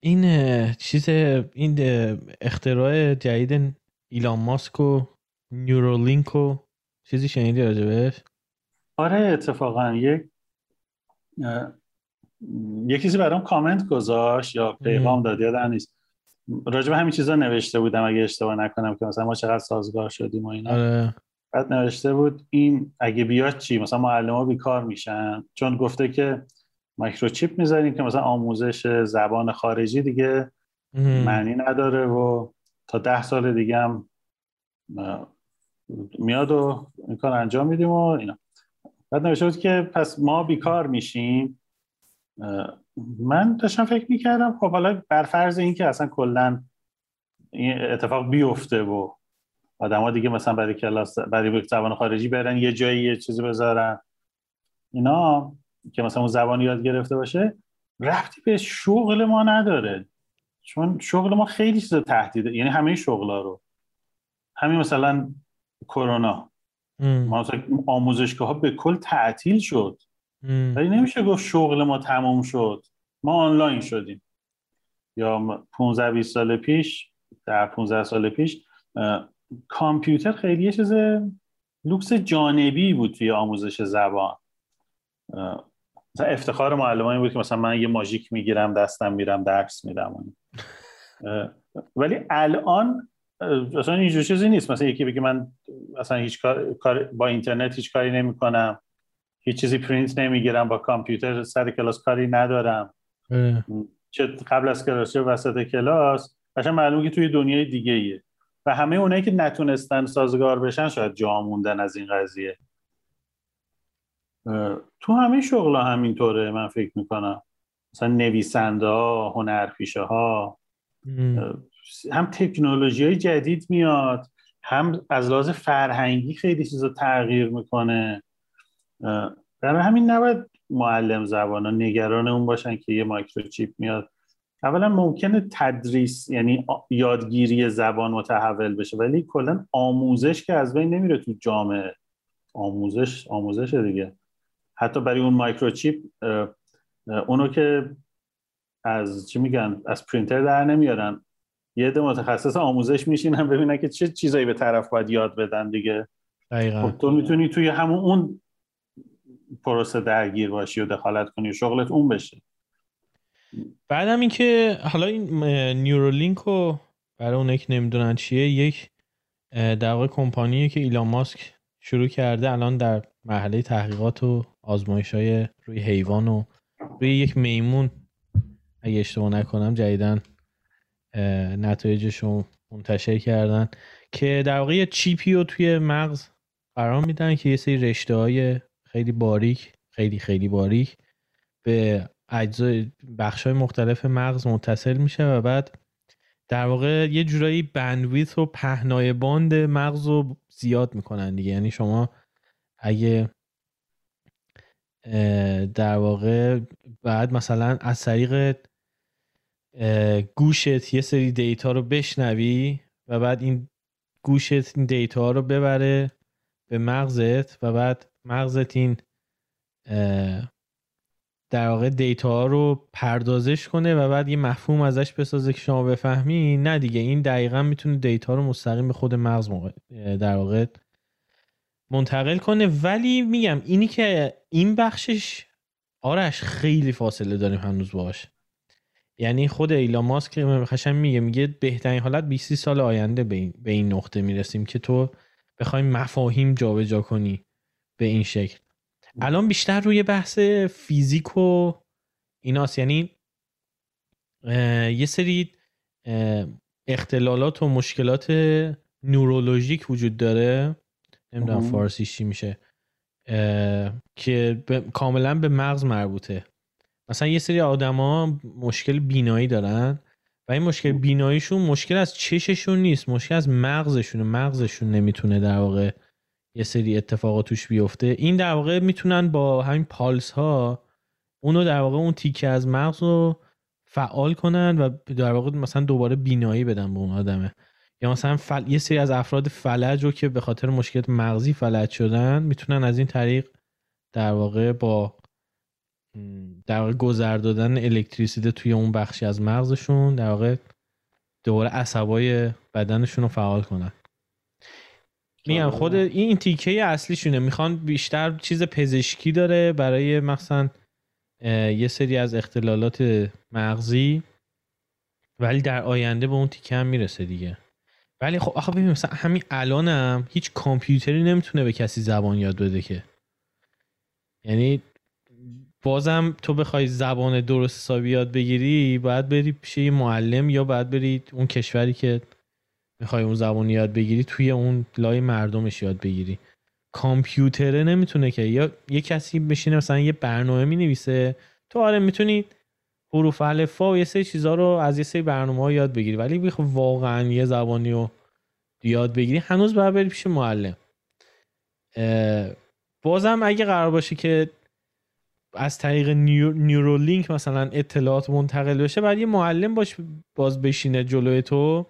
این چیز این اختراع جدید ایلان ماسک و نیورولینک و چیزی شنیدی راجبش آره اتفاقا. یک یه کسی برام کامنت گذاشت یا پیغام داد یادم نیست. راجب همین چیزا نوشته بودم اگه اشتباه نکنم که مثلا ما چقدر سازگار شدیم و اینا. آره. بعد نوشته بود این اگه بیاد چی؟ مثلا معلم ها بیکار میشن. چون گفته که مایکروچیپ می‌ذاریم که مثلا آموزش زبان خارجی دیگه معنی نداره و تا ده سال دیگه هم میاد و این کار انجام میدیم و اینا. بعد نوشته بود که پس ما بیکار میشیم. من داشتم فکر می‌کردم خب حالا بر فرض این که اصلا کلا این اتفاق بیفته و آدم دیگه مثلا برای کلاس برای زبان خارجی برن یه جایی یه چیزی بذارن. اینا که مثلا اون زبان یاد گرفته باشه رفتی به شغل ما نداره. چون شغل ما خیلی چیز تهدید یعنی همه شغلا رو. همین مثلا کرونا. ما آموزشگاه ها به کل تعطیل شد. ولی نمیشه گفت شغل ما تموم شد. ما آنلاین شدیم. یا 15 20 سال پیش در 15 سال پیش کامپیوتر خیلی یه چیز لوکس جانبی بود توی آموزش زبان. مثلا افتخار معلمانی بود که مثلا من یه ماژیک می‌گیرم دستم میرم درس میدم. ولی الان اصلا اینجور چیزی نیست. مثلا یکی بگه من اصلا هیچ کار با اینترنت هیچ کاری نمی کنم هیچ چیزی پرینت نمی‌گیرم با کامپیوتر سر کلاس کاری ندارم. چه قبل از کلاس چه وسط کلاس. قشنگ معلومه که توی دنیای دیگه ایه و همه اونایی که نتونستن سازگار بشن شاید جا موندن از این قضیه. تو همه شغل ها همینطوره من فکر می‌کنم. مثلا نویسنده ها هنرپیشه ها. هم تکنولوژی های جدید میاد هم از لحاظ فرهنگی خیلی چیزا تغییر می‌کنه. در همین نباید معلم زبان ها نگران اون باشن که یه مایکروچیپ میاد. اولا ممکنه تدریس یعنی یادگیری زبان متحول بشه ولی کلا آموزش که از بین نمیره تو جامعه. آموزش آموزش دیگه. حتی برای اون مایکروچیپ اونو که از چی میگن از پرینتر در نمیارن. یه عده متخصص آموزش میشینن ببینن که چه چیزایی به طرف باید یاد بدن دیگه. دقیقا. خب تو می‌تونی توی همون اون پروسه درگیر باشی و دخالت کنی و شغلت اون بشه. بعدم اینکه حالا این نیورولینک رو برای اونایی که نمی‌دونن چیه یک در واقع کمپانیه که ایلان ماسک شروع کرده الان در مرحله تحقیقات و آزمایش های روی حیوان و روی یک میمون. اگه اشتباه نکنم جدیدن نتایجش رو منتشر کردن که در واقع چیپی رو توی مغز قرار میدن که یه سری رشته های خیلی باریک خیلی خیلی باریک به اجزای بخش های مختلف مغز متصل میشه و بعد در واقع یه جورایی بندویت و پهنای باند مغز رو زیاد می‌کنن دیگه. یعنی شما اگه در واقع بعد مثلا از طریق گوشت یه سری دیتا رو بشنوی و بعد این گوشت این دیتا رو ببره به مغزت و بعد مغزت این در واقع دیتا رو پردازش کنه و بعد یه مفهوم ازش بسازه که شما بفهمی. نه دیگه این دقیقا می‌تونه دیتا رو مستقیم به خود مغز در واقع منتقل کنه. ولی میگم اینی که این بخشش آرش خیلی فاصله داریم هنوز باش یعنی خود ایلا ماسک خشم میگه میگه بهترین حالت 20 سال آینده به این, به این نقطه می‌رسیم که تو بخوای مفاهیم جابجا جا کنی به این شکل. الان بیشتر روی بحث فیزیک و ایناست. یعنی یه سری اختلالات و مشکلات نورولوژیک وجود داره. نمی‌دونم فارسی چی میشه. که کاملا به مغز مربوطه. مثلا یه سری آدما مشکل بینایی دارن و این مشکل بیناییشون مشکل از چششون نیست مشکل از مغزشونه. مغزشون نمی‌تونه در واقع یه سری اتفاقات توش بیفته. این در واقع می‌تونن با همین پالس ها اونو در واقع اون تیکه از مغز رو فعال کنن و در واقع مثلا دوباره بینایی بدن به اون آدمه. یا مثلا فل... یه سری از افراد فلج رو که به خاطر مشکلات مغزی فلج شدن می‌تونن از این طریق در واقع با در واقع گذر دادن الکتریسیته توی اون بخشی از مغزشون در واقع دوباره عصبای بدنشون رو فعال کنن. میگم. خود این تیکه اصلیشونه. می‌خوان بیشتر چیز پزشکی داره برای مثلا یه سری از اختلالات مغزی ولی در آینده به اون تیکه هم می‌رسه دیگه. ولی خب آخه ببین مثلا همین الانم هیچ کامپیوتری نمی‌تونه به کسی زبان یاد بده که. یعنی بازم تو بخوای زبان درست حسابی یاد بگیری باید بری پیش یه معلم یا باید بری اون کشوری که می‌خوای اون زبان یاد بگیری توی اون لای مردمش یاد بگیری. کامپیوتره نمی‌تونه که. یا یه کسی بشینه مثلا یه برنامه می‌نویسه تو آره می‌تونی حروف الفا و یه سری چیزا رو از یه سری برنامه ها یاد بگیری. ولی بخوای واقعا یه زبانی رو یاد بگیری. هنوز باید بری پیش معلم. بازم اگه قرار باشه که از طریق نیورولینک مثلا اطلاعات منتقل بشه بعد یه معلم باش باز بشینه جلوی تو.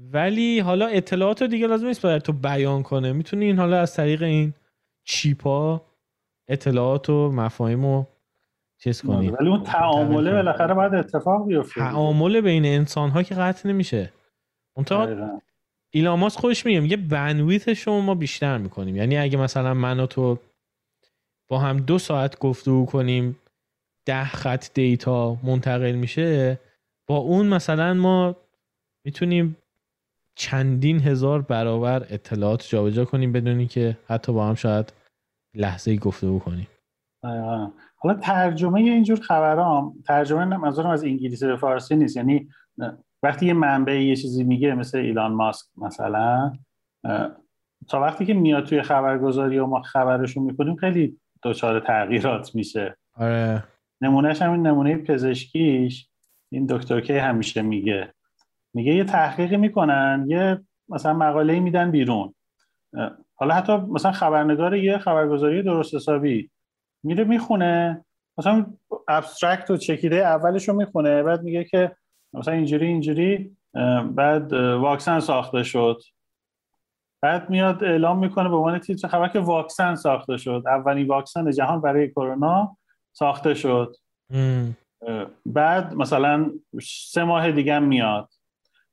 ولی حالا اطلاعات رو دیگه لازم نیست باید تو بیان کنه. می‌تونی این حالا از طریق این چیپا اطلاعات و مفاهیم رو چیز کنی؟ آره، ولی اون تعامله بالاخره باید اتفاق بیفته تعامل بین انسان ها که قطع نمیشه. اون تا ایلاماس خودش میگم یه بنویتش رو ما بیشتر می‌کنیم. یعنی اگه مثلا من و تو با هم دو ساعت گفتگو کنیم ده خط دیتا منتقل میشه با اون مثلا ما می‌تونیم چندین هزار برابر اطلاعات جابجا کنیم بدونی که حتی با هم شاید لحظه گفتگو کنیم. حالا ترجمه اینجور خبرام ترجمه منظورم از انگلیسی به فارسی نیست. یعنی وقتی یه منبع یه چیزی میگه مثل ایلان ماسک مثلا تا وقتی که میاد توی خبرگزاری و ما خبرشون می‌کنیم خیلی دچار تغییرات میشه. آره. نمونهش همین نمونه پزشکیش این دکتر کی همیشه میگه. میگه یه تحقیقی می‌کنن یه مثلا مقاله میدن بیرون. حالا حتی مثلا خبرنگار یه خبرگزاری درست حسابی میره می‌خونه. مثلا ابسترکت و چکیده اولش رو می‌خونه بعد میگه که مثلا اینجوری اینجوری بعد واکسن ساخته شد. بعد میاد اعلام می‌کنه به عنوان تیتر خبر که واکسن ساخته شد. اولین واکسن جهان برای کرونا ساخته شد. بعد مثلا سه ماه دیگه میاد.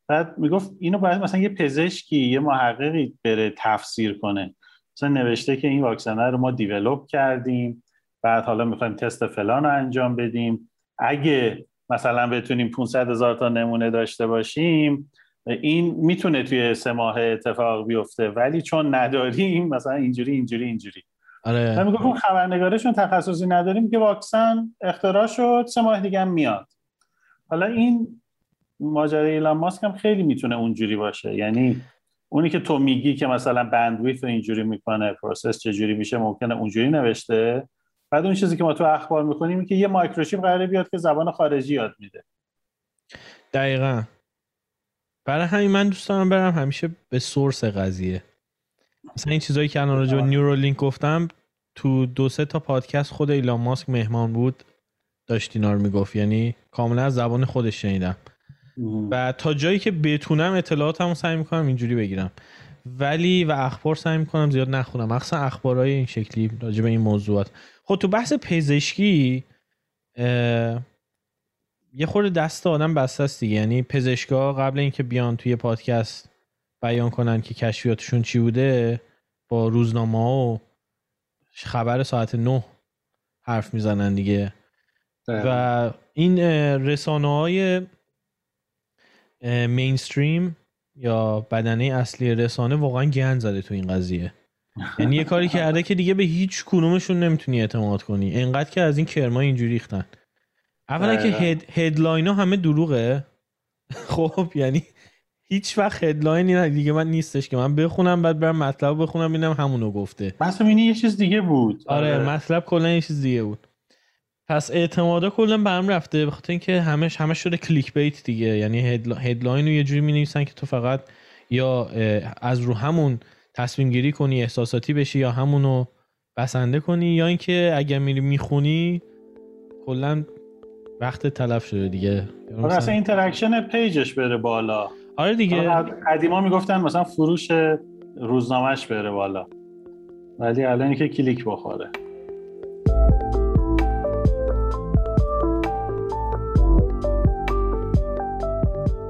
بعد می‌گفت اینو باید مثلا یه پزشکی یه محققی بره تفسیر کنه. مثلا نوشته که این واکسن رو ما دیولوب کردیم. بعد حالا می‌خوایم تست فلان رو انجام بدیم. اگه مثلا بتونیم 500 هزار تا نمونه داشته باشیم این می‌تونه توی سه ماه اتفاق بیفته ولی چون نداریم مثلا اینجوری اینجوری اینجوری. آره. من میگم خبرنگارشون تخصصی نداریم که واکسن اختراع شد سه ماه دیگه هم میاد. حالا این ماجرای ایلان ماسک هم خیلی می‌تونه اونجوری باشه. یعنی اونی که تو میگی که مثلا bandwidth رو اینجوری می‌کنه process چجوری میشه ممکنه اونجوری نوشته. بعد اون چیزی که ما تو اخبار می‌کنیم که یه microchip قراره بیاد که زبان خارجی یاد میده. دقیقا. برای همین من دوست دارم برم همیشه به source قضیه. مثلا این چیزایی که الان راجع به Neuralink گفتم تو دو سه تا پادکست خود ایلان ماسک مهمان بود داشت اینا رو می‌گفت. یعنی کاملا از زبان خودش شنیدم. و تا جایی که بتونم اطلاعاتمو سعی می‌کنم اینجوری بگیرم. ولی و اخبار سعی می‌کنم زیاد نخونم. مخصوصا اخبارهای این شکلی راجع به این موضوعات. خب تو بحث پزشکی یه خورده دست آدم بسته است دیگه. یعنی پزشکا قبل اینکه بیان توی پادکست بیان کنن که کشفیاتشون چی بوده با روزنامه و خبر ساعت نه حرف می‌زنن دیگه. و این رسانه های مینستریم یا بدنه اصلی رسانه واقعا گند زده تو این قضیه. یعنی یه کاری کرده که دیگه به هیچ کدومشون نمی‌تونی اعتماد کنی. انقدر که از این کرما اینجوری ریختن. اولا که هد، هدلاین ها همه دروغه. خب یعنی هیچ وقت هدلاینی دیگه من نیستش که من بخونم بعد برم مطلب بخونم ببینم همونو گفته. مثلا اینی یه چیز دیگه بود. آره, آره. مطلب کلا یه چیز دیگه بود. پس اعتمادا کلا به هم رفته به خاطر اینکه همش همش شده clickbait دیگه. یعنی headline رو یه جوری می نویسن که تو فقط یا از رو همون تصمیم گیری کنی احساساتی بشی یا همونو بسنده کنی یا اینکه اگر میری می‌خونی کلا وقت تلف شده دیگه. آره اصلا interaction page ش بره بالا. آره دیگه. قدیما می‌گفتن مثلا فروش روزنامهش بره بالا. ولی الان که کلیک بخوره.